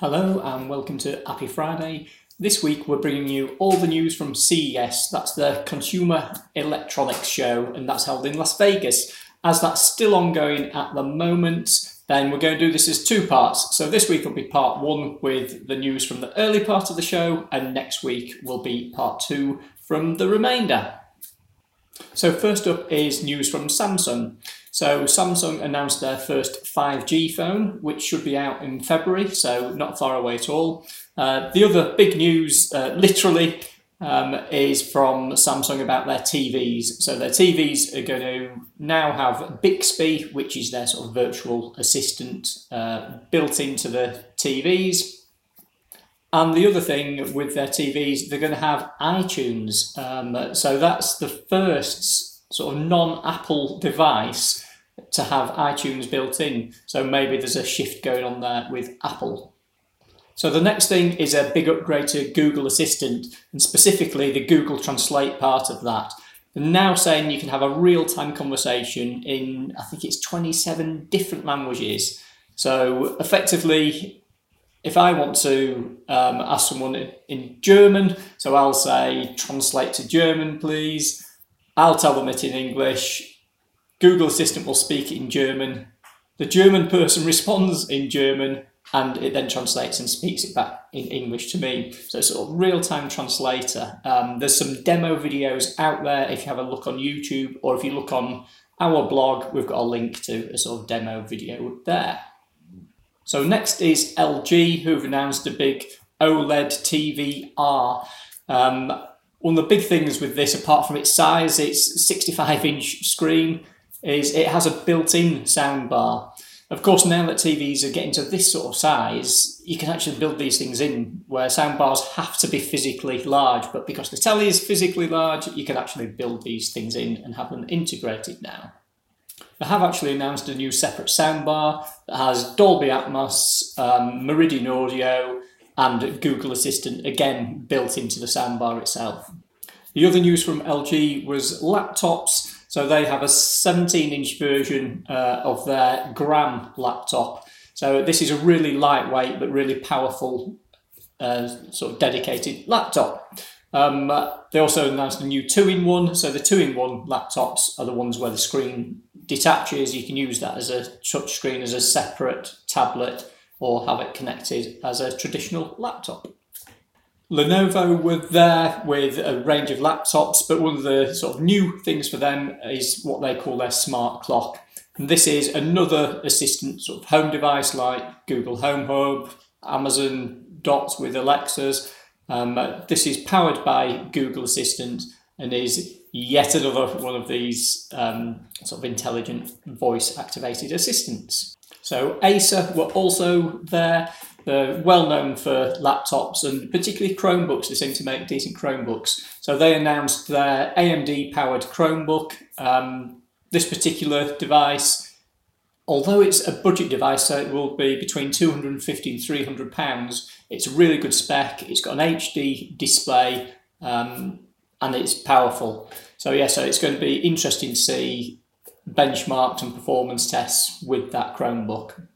Hello and welcome to Happy Friday. This week we're bringing you all the news from CES, that's the Consumer Electronics Show, and that's held in Las Vegas. As that's still ongoing at the moment, then we're going to do this as two parts. So this week will be part one with the news from the early part of the show, and next week will be part two from the remainder. So first up is news from Samsung. So Samsung announced their first 5G phone, which should be out in February, so not far away at all. Uh, the other big news, uh, literally, um, is from Samsung about their TVs. So their TVs are going to now have Bixby, which is their sort of virtual assistant, uh, built into the TVs. And the other thing with their TVs, they're going to have iTunes. Um, so that's the first sort of non Apple device to have iTunes built in. So maybe there's a shift going on there with Apple. So the next thing is a big upgrade to Google Assistant, and specifically the Google Translate part of that. They're now saying you can have a real time conversation in, I think it's 27 different languages. So effectively, if I want to um, ask someone in German, so I'll say, translate to German, please. I'll tell them it in English. Google Assistant will speak it in German. The German person responds in German and it then translates and speaks it back in English to me. So it's a sort of real time translator. Um, there's some demo videos out there if you have a look on YouTube or if you look on our blog, we've got a link to a sort of demo video there. So next is LG, who've announced a big OLED TV R. Um, one of the big things with this, apart from its size, its 65 inch screen, is it has a built in soundbar. Of course, now that TVs are getting to this sort of size, you can actually build these things in where soundbars have to be physically large, but because the telly is physically large, you can actually build these things in and have them integrated now. They have actually announced a new separate soundbar that has Dolby Atmos, um, Meridian Audio, and Google Assistant again built into the soundbar itself. The other news from LG was laptops. So they have a 17 inch version uh, of their Gram laptop. So this is a really lightweight but really powerful uh, sort of dedicated laptop. Um, they also announced a new two in one. So the two in one laptops are the ones where the screen detaches. You can use that as a touch screen, as a separate tablet, or have it connected as a traditional laptop. Lenovo were there with a range of laptops, but one of the sort of new things for them is what they call their smart clock. And this is another assistant sort of home device like Google Home Hub, Amazon Dot with Alexa's, um, this is powered by Google Assistant and is yet another one of these um, sort of intelligent voice activated assistants. So Acer were also there. They're well known for laptops and particularly Chromebooks. They seem to make decent Chromebooks. So they announced their AMD powered Chromebook. Um, this particular device, although it's a budget device, so it will be between 250 and 300 pounds, it's a really good spec. It's got an HD display um, and it's powerful. So yeah, so it's going to be interesting to see benchmarks and performance tests with that Chromebook.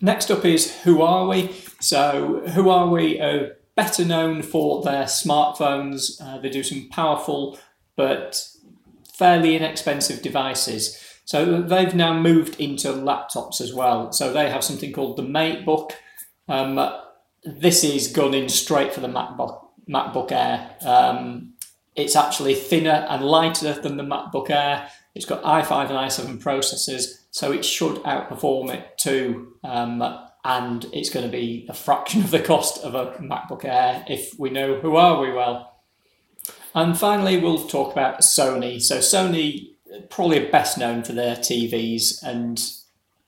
Next up is Huawei. So Huawei are better known for their smartphones. Uh, they do some powerful but fairly inexpensive devices. So they've now moved into laptops as well. So they have something called the MateBook. Um, this is gone in straight for the MacBook MacBook Air. Um, it's actually thinner and lighter than the MacBook Air. It's got i5 and i7 processors, so it should outperform it too. Um, and it's going to be a fraction of the cost of a MacBook Air if we know Huawei well. And finally, we'll talk about Sony. So, Sony probably best known for their TVs, and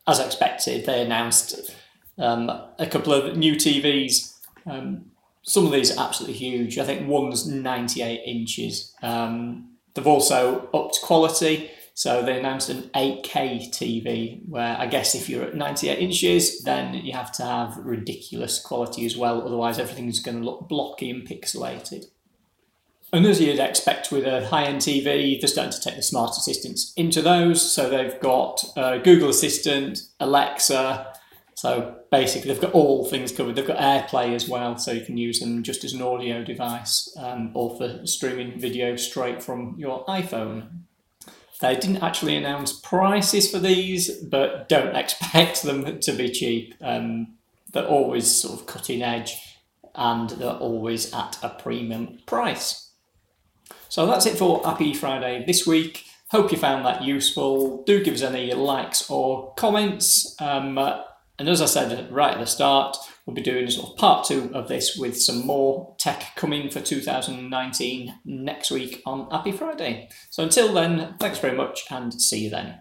as expected, they announced um, a couple of new TVs. Um, some of these are absolutely huge. I think one's 98 inches. Um, they've also upped quality. So they announced an 8K TV, where I guess if you're at 98 inches, then you have to have ridiculous quality as well. Otherwise, everything's going to look blocky and pixelated. And as you'd expect with a high end TV, they're starting to take the smart assistants into those. So they've got uh, Google Assistant, Alexa, So basically, they've got all things covered. They've got AirPlay as well, so you can use them just as an audio device um, or for streaming video straight from your iPhone. They didn't actually announce prices for these, but don't expect them to be cheap. Um, they're always sort of cutting edge and they're always at a premium price. So that's it for Appy Friday this week. Hope you found that useful. Do give us any likes or comments. Um, and as I said right at the start, we'll be doing sort of part two of this with some more tech coming for 2019 next week on Happy Friday. So until then, thanks very much and see you then.